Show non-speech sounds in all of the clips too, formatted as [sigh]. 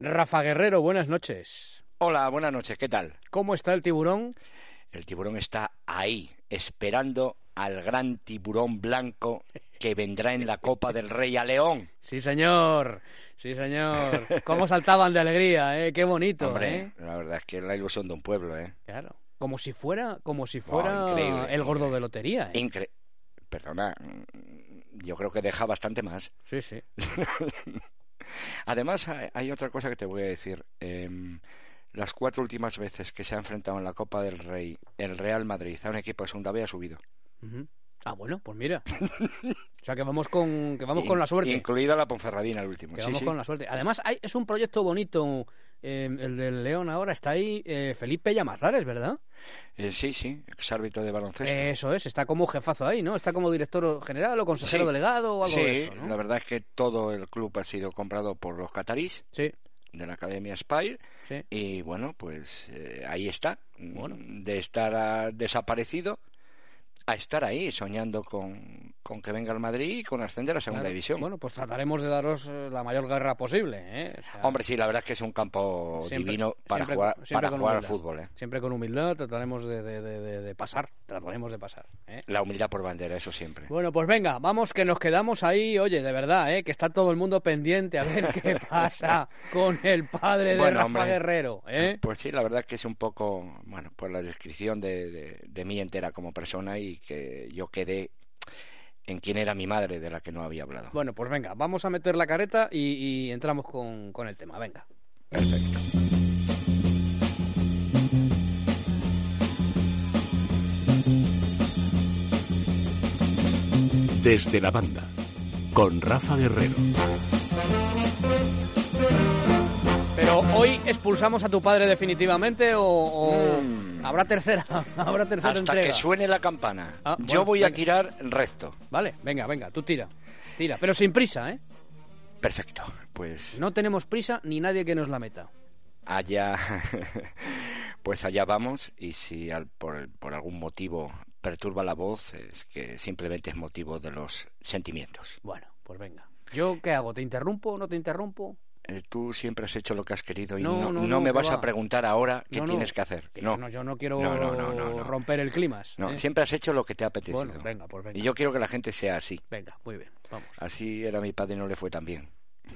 Rafa Guerrero, buenas noches. Hola, buenas noches, ¿qué tal? ¿Cómo está el tiburón? El tiburón está ahí, esperando al gran tiburón blanco que vendrá en la Copa del Rey a León. [laughs] Sí, señor. Sí, señor. ¿Cómo saltaban de alegría, eh? Qué bonito, Hombre, ¿eh? la verdad es que es la ilusión de un pueblo, ¿eh? Claro. Como si fuera, como si fuera increíble, el gordo de lotería, ¿eh? Incre- Perdona, yo creo que deja bastante más. Sí, sí. [laughs] Además, hay hay otra cosa que te voy a decir. Em, las cuatro últimas veces que se ha enfrentado en la Copa del Rey el Real Madrid a un equipo de segunda B ha subido. Ah, bueno, pues mira. O sea, que vamos con, que vamos con la suerte. Incluida la Ponferradina, el último. Que Sí, vamos sí. con la suerte. Además, hay- es un proyecto bonito. Eh, el del León ahora está ahí eh, Felipe Llamazares, ¿verdad? Eh, sí, sí, ex árbitro de baloncesto. Eso es, está como jefazo ahí, ¿no? Está como director general o consejero Sí. delegado o algo sí, de eso, ¿no? la verdad es que todo el club ha sido comprado por los catarís Sí, de la Academia Spire sí. y bueno, pues eh, ahí está. Bueno. De estar ah, desaparecido a estar ahí soñando con, con que venga el Madrid y con ascender a segunda Claro. división. Bueno, pues trataremos de daros eh, la mayor guerra posible, ¿eh? O sea, Hombre, sí, la verdad es que es un campo Siempre- divino para siempre- jugar, siempre para jugar al fútbol. ¿eh? Siempre con humildad trataremos de, de- de- de- pasar, trataremos de pasar. ¿eh? La humildad por bandera, eso siempre. Bueno, pues venga, vamos que nos quedamos ahí, oye, de verdad, ¿eh? que está todo el mundo pendiente a ver qué [laughs] pasa con el padre de Bueno, Rafa hombre. Guerrero. ¿eh? Pues sí, la verdad es que es un poco, bueno, pues la descripción de, de, de mí entera como persona y que yo quedé en quién era mi madre de la que no había hablado. Bueno, pues venga, vamos a meter la careta y, y entramos con, con el tema, venga. Perfecto. Desde la banda, con Rafa Guerrero. Pero hoy expulsamos a tu padre definitivamente o, o Mm. Habrá tercera, [laughs] habrá tercera Hasta entrega. que suene la campana. Ah, yo voy a tirar recto. Vale, venga, venga, tú tira. Tira, pero sin prisa, ¿eh? Perfecto. Pues No tenemos prisa ni nadie que nos la meta. allá, [laughs] pues allá vamos y si al- por, por algún motivo perturba la voz es que simplemente es motivo de los sentimientos. Bueno, pues venga. ¿Yo qué hago? ¿Te interrumpo o no te interrumpo? Eh, Tú siempre has hecho lo que has querido y No, no, no, no no, me vas va. a preguntar ahora qué tienes que hacer. No, yo no, yo no quiero romper el clima. no, ¿eh? siempre has hecho lo que te ha apetecido. Bueno, venga, pues venga. Y yo quiero que la gente sea así. Venga, muy bien, vamos. Así era mi padre y no le fue tan bien.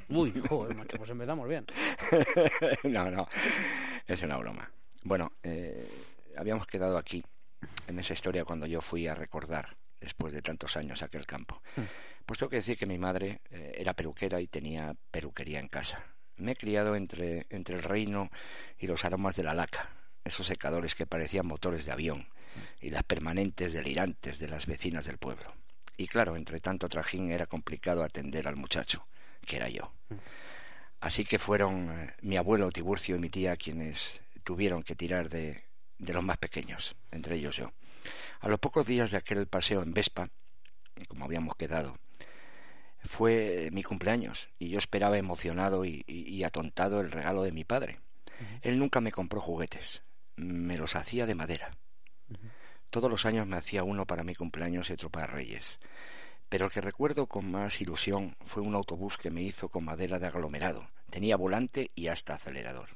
Uy, joder, macho, pues empezamos bien. [laughs] no, no, es una broma. Bueno, eh, habíamos quedado aquí, en esa historia, cuando yo fui a recordar, después de tantos años, aquel campo. Hmm. Pues tengo que decir que mi madre eh, era peluquera y tenía peluquería en casa. Me he criado entre, entre el reino y los aromas de la laca, esos secadores que parecían motores de avión, y las permanentes delirantes de las vecinas del pueblo. Y claro, entre tanto trajín era complicado atender al muchacho, que era yo. Así que fueron eh, mi abuelo Tiburcio y mi tía quienes tuvieron que tirar de, de los más pequeños, entre ellos yo. A los pocos días de aquel paseo en Vespa, como habíamos quedado, fue mi cumpleaños y yo esperaba emocionado y, y- y atontado el regalo de mi padre. Él nunca me compró juguetes, me los hacía de madera. Todos los años me hacía uno para mi cumpleaños y otro para Reyes. Pero el que recuerdo con más ilusión fue un autobús que me hizo con madera de aglomerado. Tenía volante y hasta acelerador.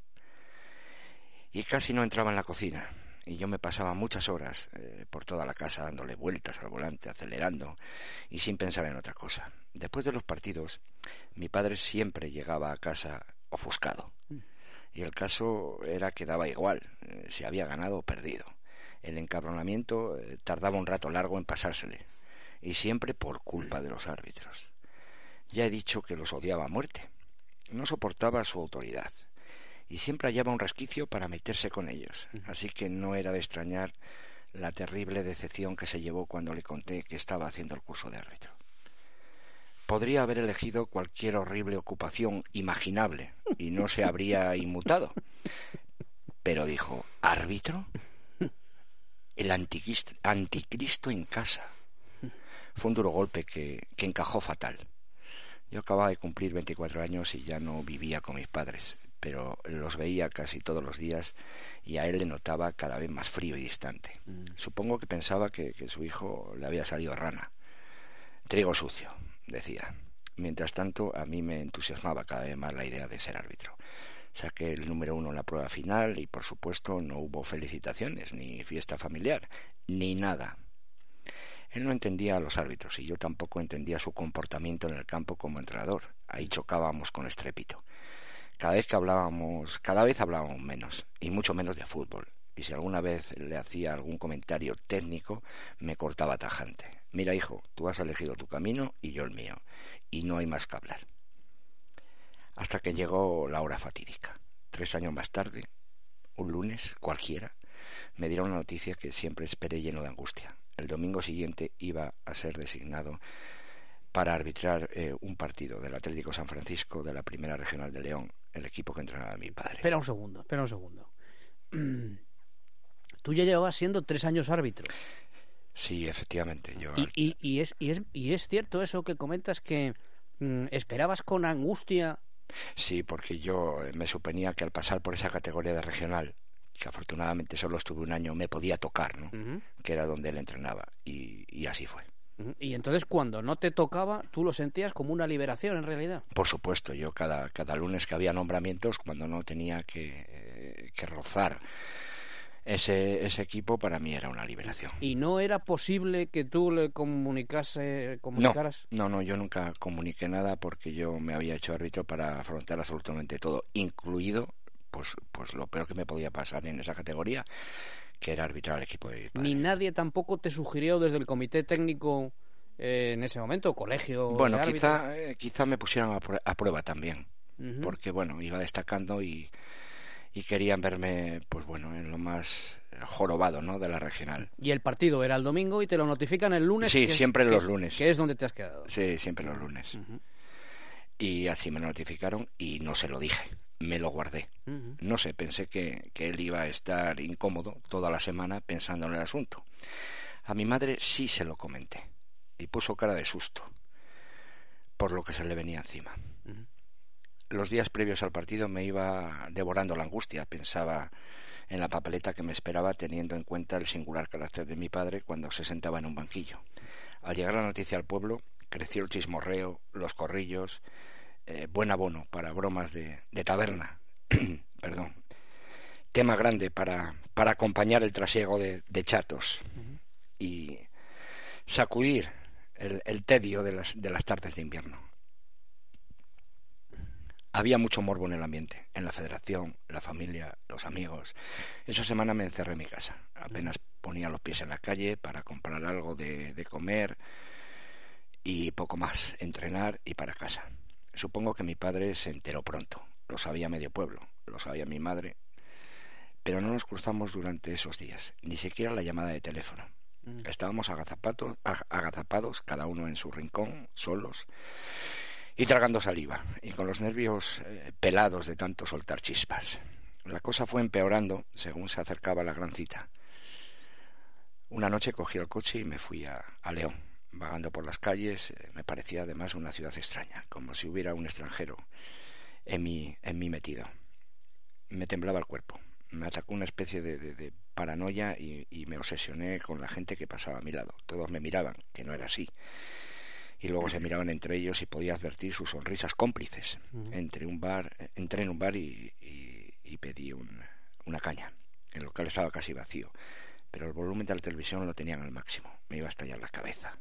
Y casi no entraba en la cocina. Y yo me pasaba muchas horas eh, por toda la casa dándole vueltas al volante, acelerando y sin pensar en otra cosa. Después de los partidos, mi padre siempre llegaba a casa ofuscado. Y el caso era que daba igual eh, si había ganado o perdido. El encabronamiento eh, tardaba un rato largo en pasársele, y siempre por culpa de los árbitros. Ya he dicho que los odiaba a muerte. No soportaba su autoridad, y siempre hallaba un resquicio para meterse con ellos. Así que no era de extrañar la terrible decepción que se llevó cuando le conté que estaba haciendo el curso de árbitro. Podría haber elegido cualquier horrible ocupación imaginable y no se habría inmutado. Pero dijo, ¿árbitro? El anticristo, en casa. Fue un duro golpe que, que encajó fatal. Yo acababa de cumplir 24 años y ya no vivía con mis padres, pero los veía casi todos los días y a él le notaba cada vez más frío y distante. Supongo que pensaba que, que su hijo le había salido rana. Trigo sucio, decía. Mientras tanto, a mí me entusiasmaba cada vez más la idea de ser árbitro. Saqué el número uno en la prueba final y por supuesto no hubo felicitaciones, ni fiesta familiar, ni nada. Él no entendía a los árbitros y yo tampoco entendía su comportamiento en el campo como entrenador. Ahí chocábamos con estrépito. Cada vez que hablábamos, cada vez hablábamos menos y mucho menos de fútbol. Y si alguna vez le hacía algún comentario técnico, me cortaba tajante. Mira, hijo, tú has elegido tu camino y yo el mío, y no hay más que hablar. Hasta que llegó la hora fatídica. Tres años más tarde, un lunes cualquiera, me dieron la noticia que siempre esperé lleno de angustia. El domingo siguiente iba a ser designado para arbitrar eh, un partido del Atlético San Francisco de la Primera Regional de León, el equipo que entrenaba mi padre. Espera un segundo, espera un segundo. [clears throat] Tú ya llevabas siendo tres años árbitro. Sí, efectivamente. Yo... Y, y, es, y, es, y es cierto eso que comentas que mm, esperabas con angustia. Sí, porque yo me suponía que al pasar por esa categoría de regional, que afortunadamente solo estuve un año, me podía tocar, ¿no? Que era donde él entrenaba. Y, y así fue. Y entonces cuando no te tocaba, tú lo sentías como una liberación en realidad. Por supuesto, yo cada, cada lunes que había nombramientos, cuando no tenía que, eh, que rozar ese, ese equipo, para mí era una liberación. ¿Y no era posible que tú le comunicase, comunicaras? No, no, no, yo nunca comuniqué nada porque yo me había hecho árbitro para afrontar absolutamente todo, incluido pues, pues lo peor que me podía pasar en esa categoría, que era arbitrar al equipo de Ni nadie tampoco te sugirió desde el comité técnico eh, en ese momento, colegio. Bueno, quizá, eh, quizá me pusieran a, prueba también, porque bueno, iba destacando y, y querían verme, pues bueno, en lo más jorobado, ¿no? De la regional. Y el partido era el domingo y te lo notifican el lunes. Sí, siempre los lunes. Que es donde te has quedado. Sí, siempre los lunes. Y así me notificaron y no se lo dije me lo guardé. No sé, pensé que, que, él iba a estar incómodo toda la semana pensando en el asunto. A mi madre sí se lo comenté y puso cara de susto por lo que se le venía encima. Los días previos al partido me iba devorando la angustia, pensaba en la papeleta que me esperaba teniendo en cuenta el singular carácter de mi padre cuando se sentaba en un banquillo. Al llegar la noticia al pueblo, creció el chismorreo, los corrillos, eh, buen abono para bromas de, taberna. [clears throat] Perdón. Tema grande para, para acompañar el trasiego de, chatos y sacudir el, tedio de las, de las tardes de invierno. Había mucho morbo en el ambiente, en la federación, la familia, los amigos. Esa semana me encerré en mi casa. Apenas ponía los pies en la calle para comprar algo de, de comer y poco más, entrenar y para casa. Supongo que mi padre se enteró pronto. Lo sabía medio pueblo, lo sabía mi madre. Pero no nos cruzamos durante esos días, ni siquiera la llamada de teléfono. Mm. Estábamos agazapados, cada uno en su rincón, solos, y tragando saliva, y con los nervios eh, pelados de tanto soltar chispas. La cosa fue empeorando según se acercaba la gran cita. Una noche cogí el coche y me fui a León vagando por las calles, eh, me parecía además una ciudad extraña, como si hubiera un extranjero en mí, en mí metido. Me temblaba el cuerpo, me atacó una especie de, paranoia y, me obsesioné con la gente que pasaba a mi lado. Todos me miraban, que no era así. Y luego se miraban entre ellos y podía advertir sus sonrisas cómplices. Entre un bar, entré en un bar y, pedí una caña. El local estaba casi vacío, pero el volumen de la televisión lo tenían al máximo. Me iba a estallar la cabeza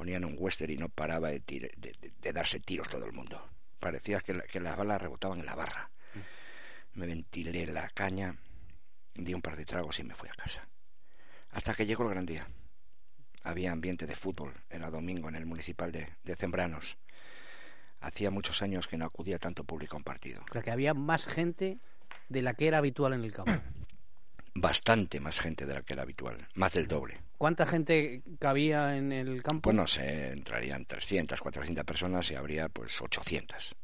ponían un western y no paraba de, de, darse tiros todo el mundo. Parecía que, que, las balas rebotaban en la barra. Me ventilé la caña, di un par de tragos y me fui a casa. Hasta que llegó el gran día. Había ambiente de fútbol, era domingo en el municipal de, de Zembranos. Hacía muchos años que no acudía tanto público a un partido. O sea, que había más gente de la que era habitual en el campo. bastante más gente de la que era habitual, más del doble. ¿Cuánta gente cabía en el campo? Pues no sé, entrarían 300, 400 personas y habría pues 800.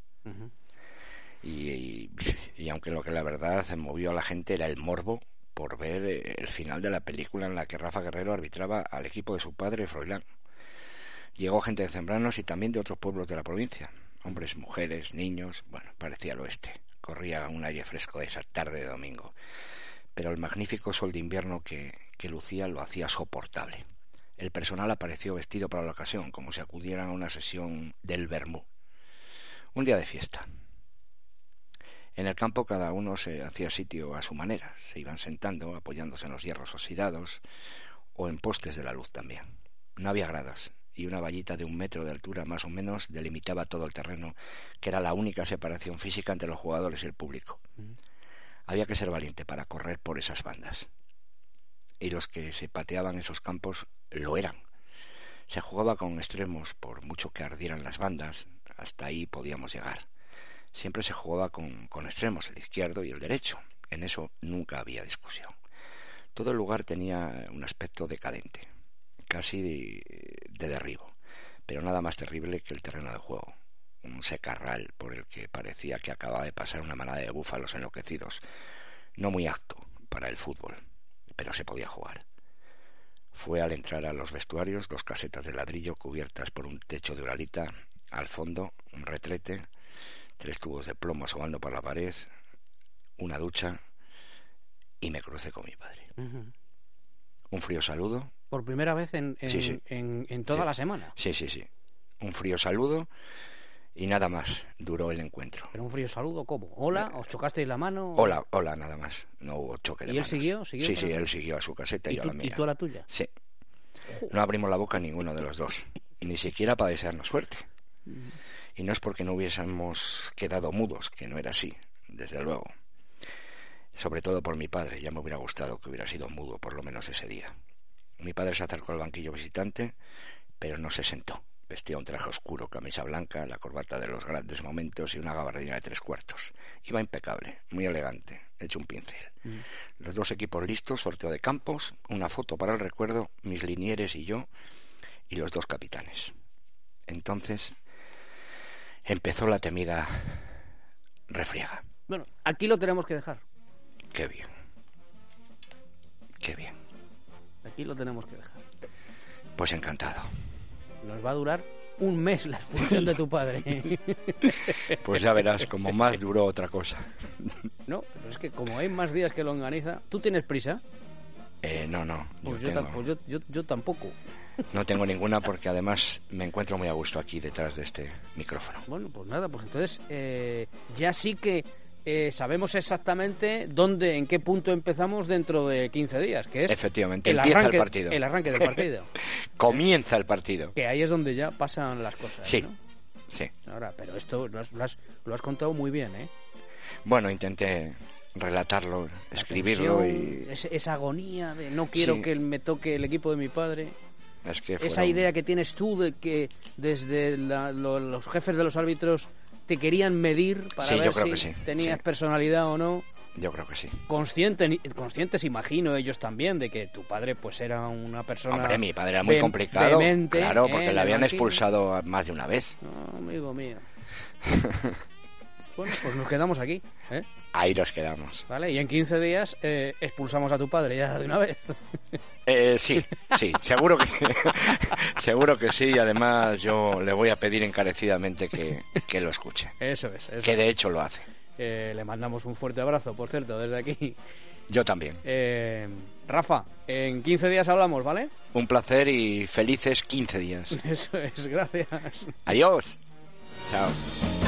y, y, aunque lo que la verdad movió a la gente era el morbo por ver eh, el final de la película en la que Rafa Guerrero arbitraba al equipo de su padre, Froilán. Llegó gente de Zembranos y también de otros pueblos de la provincia. Hombres, mujeres, niños, bueno, parecía el oeste. Corría un aire fresco de esa tarde de domingo pero el magnífico sol de invierno que, lucía lo hacía soportable. El personal apareció vestido para la ocasión, como si acudieran a una sesión del Bermú. Un día de fiesta. En el campo cada uno se hacía sitio a su manera, se iban sentando, apoyándose en los hierros oxidados o en postes de la luz también. No había gradas, y una vallita de un metro de altura más o menos delimitaba todo el terreno, que era la única separación física entre los jugadores y el público. Había que ser valiente para correr por esas bandas. Y los que se pateaban esos campos lo eran. Se jugaba con extremos, por mucho que ardieran las bandas, hasta ahí podíamos llegar. Siempre se jugaba con, extremos, el izquierdo y el derecho. En eso nunca había discusión. Todo el lugar tenía un aspecto decadente, casi de, de, derribo, pero nada más terrible que el terreno de juego, un secarral por el que parecía que acababa de pasar una manada de búfalos enloquecidos, no muy apto para el fútbol, pero se podía jugar. Fue al entrar a los vestuarios dos casetas de ladrillo cubiertas por un techo de uralita, al fondo un retrete, tres tubos de plomo asomando por la pared, una ducha y me crucé con mi padre. Uh -huh. Un frío saludo. Por primera vez en, en, Sí, sí. en, en toda Sí. la semana. Sí, sí, sí. Un frío saludo y nada más duró el encuentro. Pero un frío saludo, ¿cómo? Hola, ¿os chocasteis la mano? Hola, hola, nada más. No hubo choque de ¿Y él manos. siguió? ¿Siguió sí, sí, él? siguió a su caseta y, ¿Y yo a la y mía. tú a la tuya? Sí. No abrimos la boca ninguno de los dos, ni siquiera para desearnos suerte. Y no es porque no hubiésemos quedado mudos, que no era así, desde luego. Sobre todo por mi padre, ya me hubiera gustado que hubiera sido mudo por lo menos ese día. Mi padre se acercó al banquillo visitante, pero no se sentó. Vestía un traje oscuro, camisa blanca, la corbata de los grandes momentos y una gabardina de tres cuartos. Iba impecable, muy elegante, hecho un pincel. Mm. Los dos equipos listos, sorteo de campos, una foto para el recuerdo, mis linieres y yo, y los dos capitanes. Entonces empezó la temida refriega. Bueno, aquí lo tenemos que dejar. Qué bien. Qué bien. Aquí lo tenemos que dejar. Pues encantado. Nos va a durar un mes la expulsión de tu padre. [laughs] Pues ya verás, como más duró otra cosa. no, pero es que como hay más días que lo organiza, ¿tú tienes prisa? Eh, no, no. Yo, Pues yo, tengo, tam- pues yo, yo- yo tampoco. no tengo ninguna porque además me encuentro muy a gusto aquí detrás de este micrófono. Bueno, pues nada, pues entonces eh, ya sí que eh, sabemos exactamente dónde, en qué punto empezamos dentro de 15 días, que es Efectivamente, el empieza arranque, el partido. el arranque del partido. [laughs] Comienza el partido. que ahí es donde ya pasan las cosas. Sí. ¿no? Sí. Ahora, pero esto lo has, lo has- lo has contado muy bien, ¿eh? Bueno, intenté relatarlo, La escribirlo tensión, y ese- esa agonía de no quiero Sí. que me toque el equipo de mi padre. es que Esa idea que tienes tú de que desde la- lo- los jefes de los árbitros te querían medir para Sí, ver si sí, tenías sí. personalidad o no. Yo creo que sí. Consciente, conscientes, imagino ellos también, de que tu padre pues era una persona... Hombre, mi padre era muy complicado. Claro, ¿eh? porque en le habían expulsado más de una vez. Amigo mío. [laughs] bueno, pues nos quedamos aquí, ¿eh? Ahí nos quedamos. ¿Vale? Y en 15 días eh, expulsamos a tu padre ya de una vez. [laughs] Eh, sí, sí, seguro que sí. [laughs] seguro que sí. Y además yo le voy a pedir encarecidamente que, que lo escuche. Eso es. eso Que de hecho lo hace. Eh, le mandamos un fuerte abrazo, por cierto, desde aquí. Yo también. Eh, Rafa, en 15 días hablamos, ¿vale? Un placer y felices 15 días. [laughs] Eso es, gracias. Adiós. Chao.